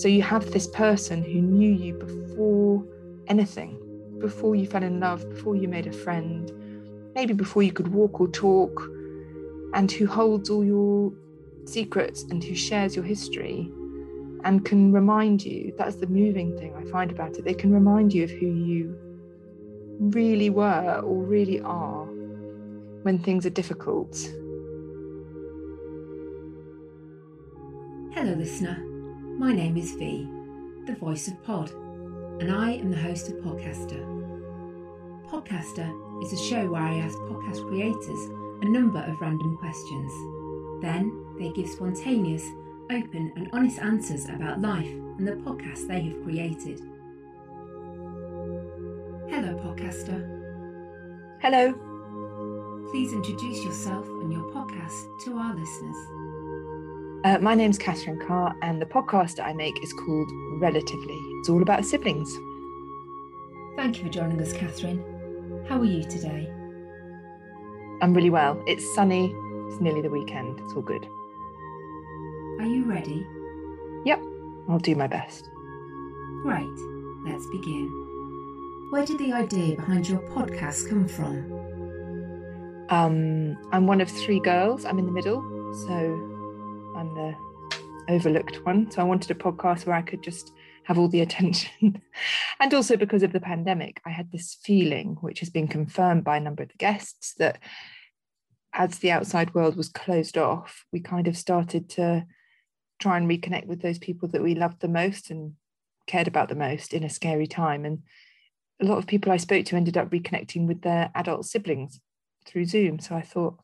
So you have this person who knew you before anything, before you fell in love, before you made a friend, maybe before you could walk or talk, and who holds all your secrets and who shares your history and can remind you that's the moving thing I find about it. They can remind you of who you really were or really are when things are difficult. Hello, listener. My name is V, the voice of Pod, and I am the host of Podcaster. Podcaster is a show where I ask podcast creators a number of random questions. Then they give spontaneous, open, and honest answers about life and the podcast they have created. Hello, podcaster. Hello. Please introduce yourself and your podcast to our listeners. Uh, my name's Catherine Carr, and the podcast that I make is called Relatively. It's all about siblings. Thank you for joining us, Catherine. How are you today? I'm really well. It's sunny, it's nearly the weekend, it's all good. Are you ready? Yep, I'll do my best. Great, let's begin. Where did the idea behind your podcast come from? Um, I'm one of three girls, I'm in the middle, so I'm the overlooked one. So I wanted a podcast where I could just have all the attention. and also because of the pandemic, I had this feeling, which has been confirmed by a number of the guests, that as the outside world was closed off, we kind of started to try and reconnect with those people that we loved the most and cared about the most in a scary time. And a lot of people I spoke to ended up reconnecting with their adult siblings through Zoom. So I thought,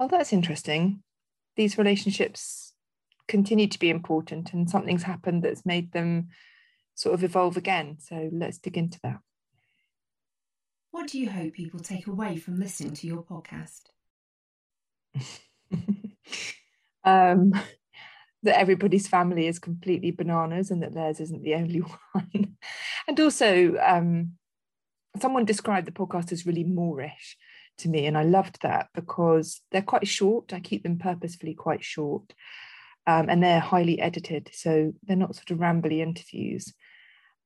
oh, that's interesting. These relationships continue to be important and something's happened that's made them sort of evolve again. So let's dig into that. What do you hope people take away from listening to your podcast? um, that everybody's family is completely bananas and that theirs isn't the only one. and also, um, someone described the podcast as really moreish to me, and I loved that because they're quite short. I keep them purposefully quite short um, and they're highly edited, so they're not sort of rambly interviews.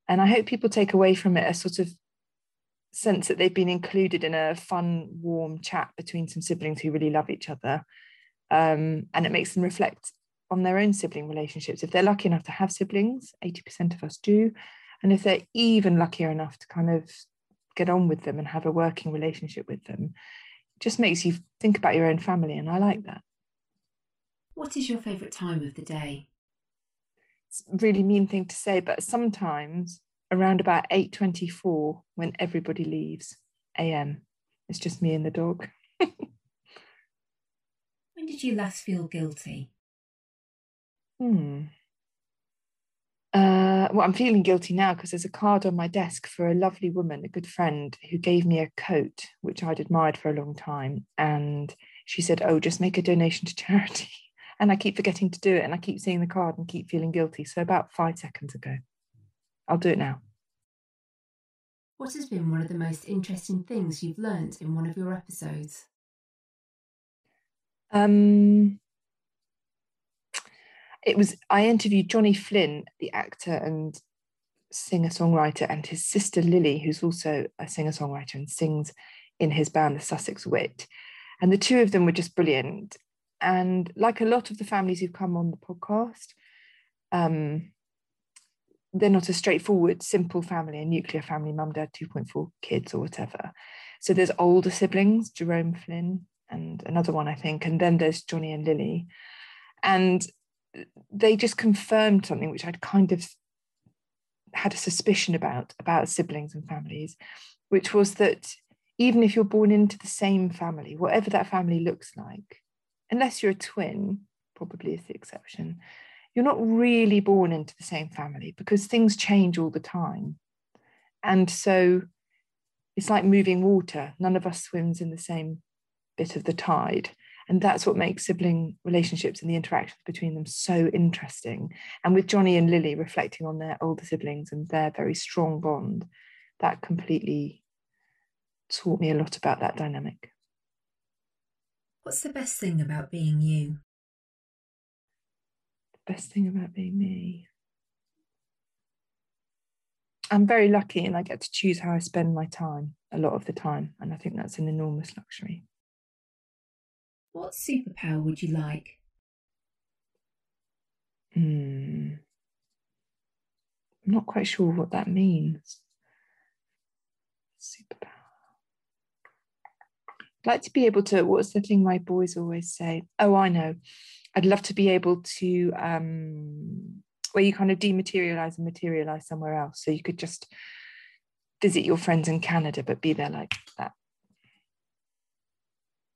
And I hope people take away from it a sort of sense that they've been included in a fun, warm chat between some siblings who really love each other. Um, and it makes them reflect on their own sibling relationships. If they're lucky enough to have siblings, 80% of us do. And if they're even luckier enough to kind of get on with them and have a working relationship with them, it just makes you think about your own family. And I like that. What is your favourite time of the day? It's a really mean thing to say, but sometimes around about 8.24 when everybody leaves am. It's just me and the dog. when did you last feel guilty? Hmm. Uh, well, I'm feeling guilty now because there's a card on my desk for a lovely woman, a good friend, who gave me a coat, which I'd admired for a long time. And she said, Oh, just make a donation to charity and I keep forgetting to do it and I keep seeing the card and keep feeling guilty. So about five seconds ago, I'll do it now. What has been one of the most interesting things you've learnt in one of your episodes? Um, it was I interviewed Johnny Flynn, the actor and singer songwriter, and his sister Lily, who's also a singer songwriter and sings in his band, the Sussex Wit. And the two of them were just brilliant. And like a lot of the families who've come on the podcast, um, they're not a straightforward, simple family, a nuclear family, mum, dad, 2.4 kids or whatever. So there's older siblings, Jerome Flynn and another one, I think. And then there's Johnny and Lily. And they just confirmed something which I'd kind of had a suspicion about, about siblings and families, which was that even if you're born into the same family, whatever that family looks like, unless you're a twin, probably is the exception, you're not really born into the same family because things change all the time. And so it's like moving water. None of us swims in the same bit of the tide. And that's what makes sibling relationships and the interactions between them so interesting. And with Johnny and Lily reflecting on their older siblings and their very strong bond, that completely taught me a lot about that dynamic. What's the best thing about being you? The best thing about being me. I'm very lucky and I get to choose how I spend my time a lot of the time. And I think that's an enormous luxury. What superpower would you like? Hmm. I'm not quite sure what that means. Superpower. I'd like to be able to, what's the thing my boys always say? Oh, I know. I'd love to be able to, um, where you kind of dematerialize and materialize somewhere else. So you could just visit your friends in Canada, but be there like that.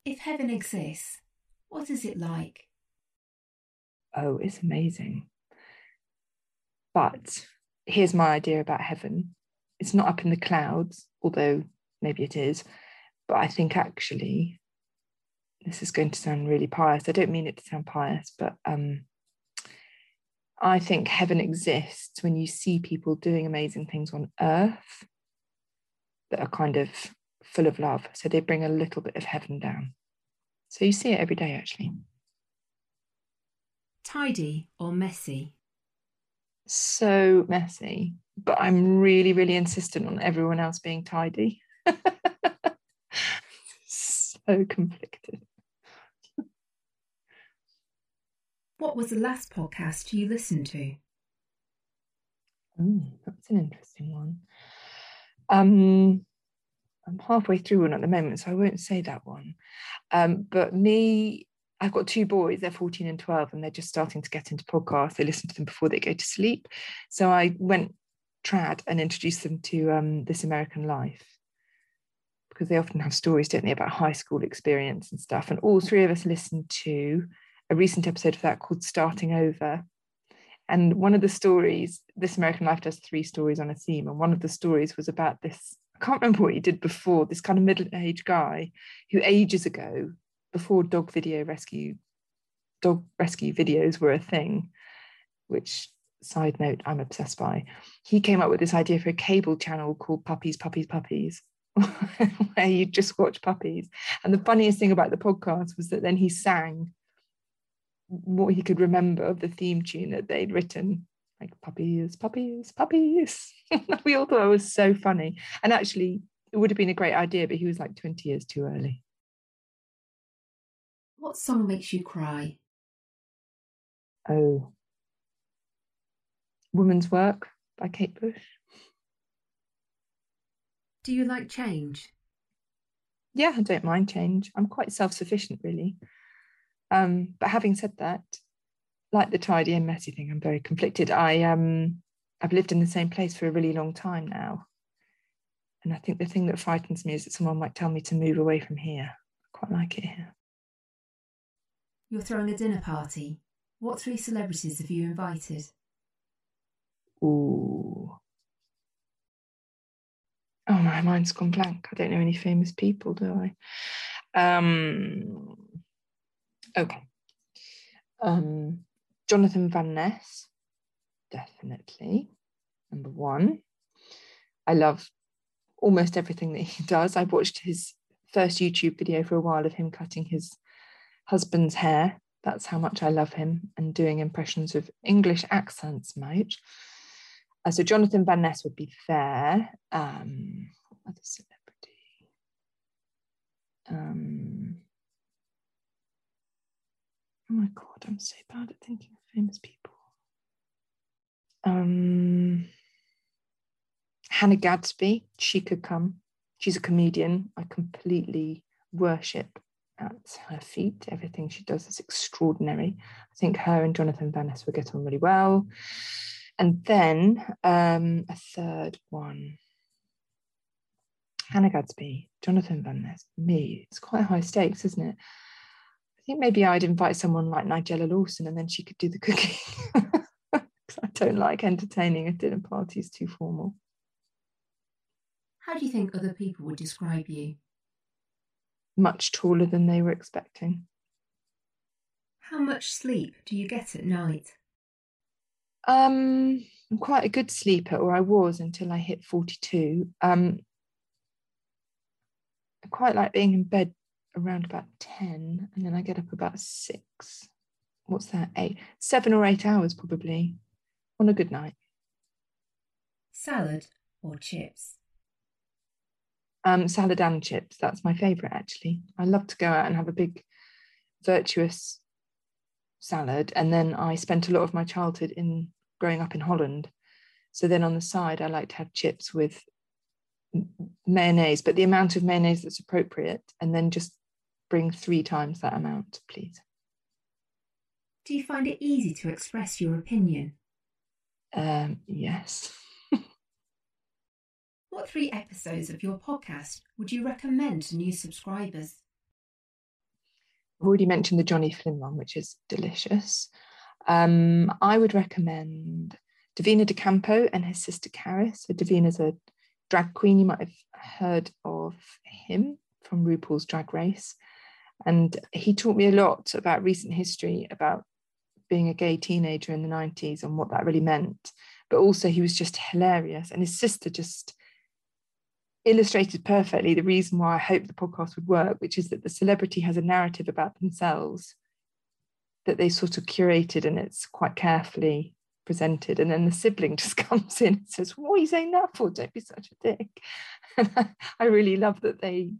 If heaven exists, what is it like? Oh, it's amazing. But here's my idea about heaven it's not up in the clouds, although maybe it is. But I think actually, this is going to sound really pious. I don't mean it to sound pious, but um, I think heaven exists when you see people doing amazing things on earth that are kind of full of love. So they bring a little bit of heaven down. So you see it every day, actually. Tidy or messy? So messy, but I'm really, really insistent on everyone else being tidy. so conflicted. What was the last podcast you listened to? Oh, that's an interesting one. Um, I'm halfway through one at the moment, so I won't say that one. Um, but me, I've got two boys, they're 14 and 12, and they're just starting to get into podcasts. They listen to them before they go to sleep. So I went trad and introduced them to um, This American Life because they often have stories, don't they, about high school experience and stuff. And all three of us listened to a recent episode of that called Starting Over. And one of the stories, This American Life does three stories on a theme. And one of the stories was about this I can't remember what he did before, this kind of middle aged guy who ages ago, before dog video rescue, dog rescue videos were a thing, which side note I'm obsessed by, he came up with this idea for a cable channel called Puppies, Puppies, Puppies. where you just watch puppies. And the funniest thing about the podcast was that then he sang what he could remember of the theme tune that they'd written like puppies, puppies, puppies. we all thought it was so funny. And actually, it would have been a great idea, but he was like 20 years too early. What song makes you cry? Oh, Woman's Work by Kate Bush. Do you like change? Yeah, I don't mind change. I'm quite self sufficient, really. Um, but having said that, like the tidy and messy thing, I'm very conflicted. I um I've lived in the same place for a really long time now. And I think the thing that frightens me is that someone might tell me to move away from here. I quite like it here. You're throwing a dinner party. What three celebrities have you invited? Ooh. Oh, my mind's gone blank. I don't know any famous people, do I? Um, okay. Um, Jonathan Van Ness, definitely. Number one. I love almost everything that he does. I've watched his first YouTube video for a while of him cutting his husband's hair. That's how much I love him and doing impressions of English accents, mate. Uh, so Jonathan Van Ness would be there. Um, other celebrity? Um, oh my god, I'm so bad at thinking of famous people. Um, Hannah Gadsby, she could come. She's a comedian. I completely worship at her feet. Everything she does is extraordinary. I think her and Jonathan Van Ness will get on really well. And then um, a third one. Hannah Gadsby, Jonathan Van Ness, me. It's quite high stakes, isn't it? I think maybe I'd invite someone like Nigella Lawson and then she could do the cooking. I don't like entertaining at dinner parties too formal. How do you think other people would describe you? Much taller than they were expecting. How much sleep do you get at night? Um, I'm quite a good sleeper, or I was until I hit 42. Um, I quite like being in bed around about 10, and then I get up about six. What's that? Eight, seven or eight hours probably on a good night. Salad or chips? Um, salad and chips. That's my favourite, actually. I love to go out and have a big, virtuous salad. And then I spent a lot of my childhood in growing up in Holland. So then on the side, I like to have chips with mayonnaise, but the amount of mayonnaise that's appropriate, and then just bring three times that amount, please. Do you find it easy to express your opinion? Um, yes. what three episodes of your podcast would you recommend to new subscribers? I've already mentioned the Johnny Flynn one, which is delicious. Um, I would recommend Divina De Campo and his sister Karis. So Divina's a drag queen. You might have heard of him from RuPaul's Drag Race. And he taught me a lot about recent history, about being a gay teenager in the 90s and what that really meant. But also, he was just hilarious. And his sister just illustrated perfectly the reason why I hope the podcast would work, which is that the celebrity has a narrative about themselves that they sort of curated and it's quite carefully presented. And then the sibling just comes in and says, What are you saying that for? Don't be such a dick. And I really love that they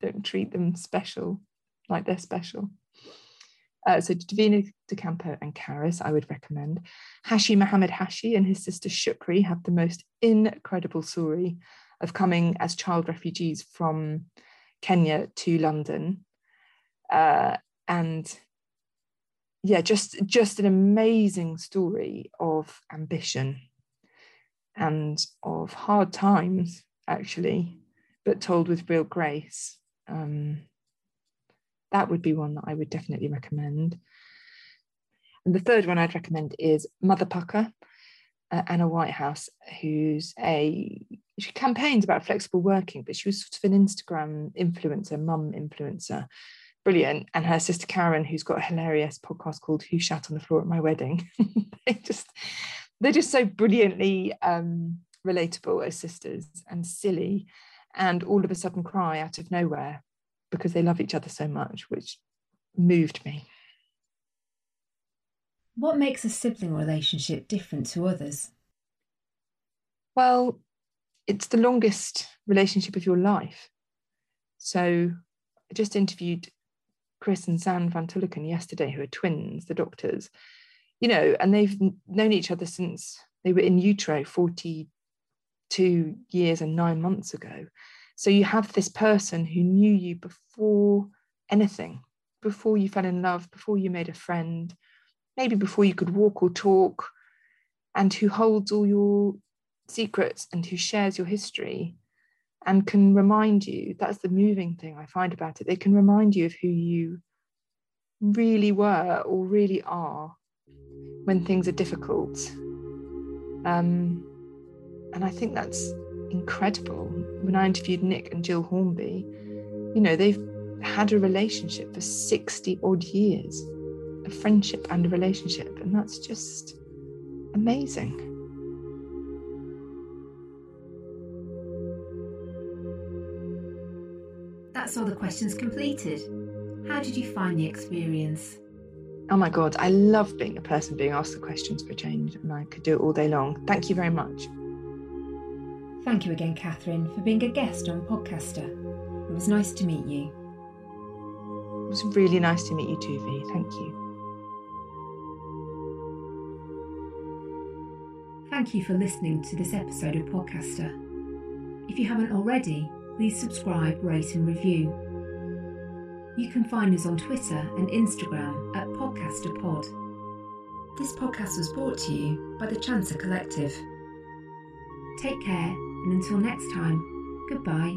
don't treat them special like they're special. Uh, so Divina De Campo and Karis, I would recommend. Hashi Mohammed Hashi and his sister Shukri have the most incredible story of coming as child refugees from Kenya to London. Uh, and yeah, just just an amazing story of ambition and of hard times, actually, but told with real grace. Um, that would be one that I would definitely recommend. And the third one I'd recommend is Mother Pukka, uh, Anna Whitehouse, who's a she campaigns about flexible working, but she was sort of an Instagram influencer, mum influencer. Brilliant. And her sister Karen, who's got a hilarious podcast called Who Shat on the Floor at My Wedding. they just they're just so brilliantly um, relatable as sisters and silly and all of a sudden cry out of nowhere because they love each other so much, which moved me. What makes a sibling relationship different to others? Well, it's the longest relationship of your life. So I just interviewed Chris and Xand Van Tulleken yesterday, who are twins, the doctors, you know, and they've known each other since they were in utero 42 years and nine months ago. So you have this person who knew you before anything, before you fell in love, before you made a friend, maybe before you could walk or talk, and who holds all your secrets and who shares your history and can remind you that's the moving thing I find about it. They can remind you of who you really were or really are when things are difficult. Um, and I think that's incredible. When I interviewed Nick and Gill Hornby, you know, they've had a relationship for 60 odd years, a friendship and a relationship. And that's just amazing. All the questions completed. How did you find the experience? Oh my God, I love being a person being asked the questions for change, and I could do it all day long. Thank you very much. Thank you again, Catherine, for being a guest on Podcaster. It was nice to meet you. It was really nice to meet you too, V. Thank you. Thank you for listening to this episode of Podcaster. If you haven't already, please subscribe, rate, and review. You can find us on Twitter and Instagram at PodcasterPod. This podcast was brought to you by the Chancer Collective. Take care and until next time, goodbye.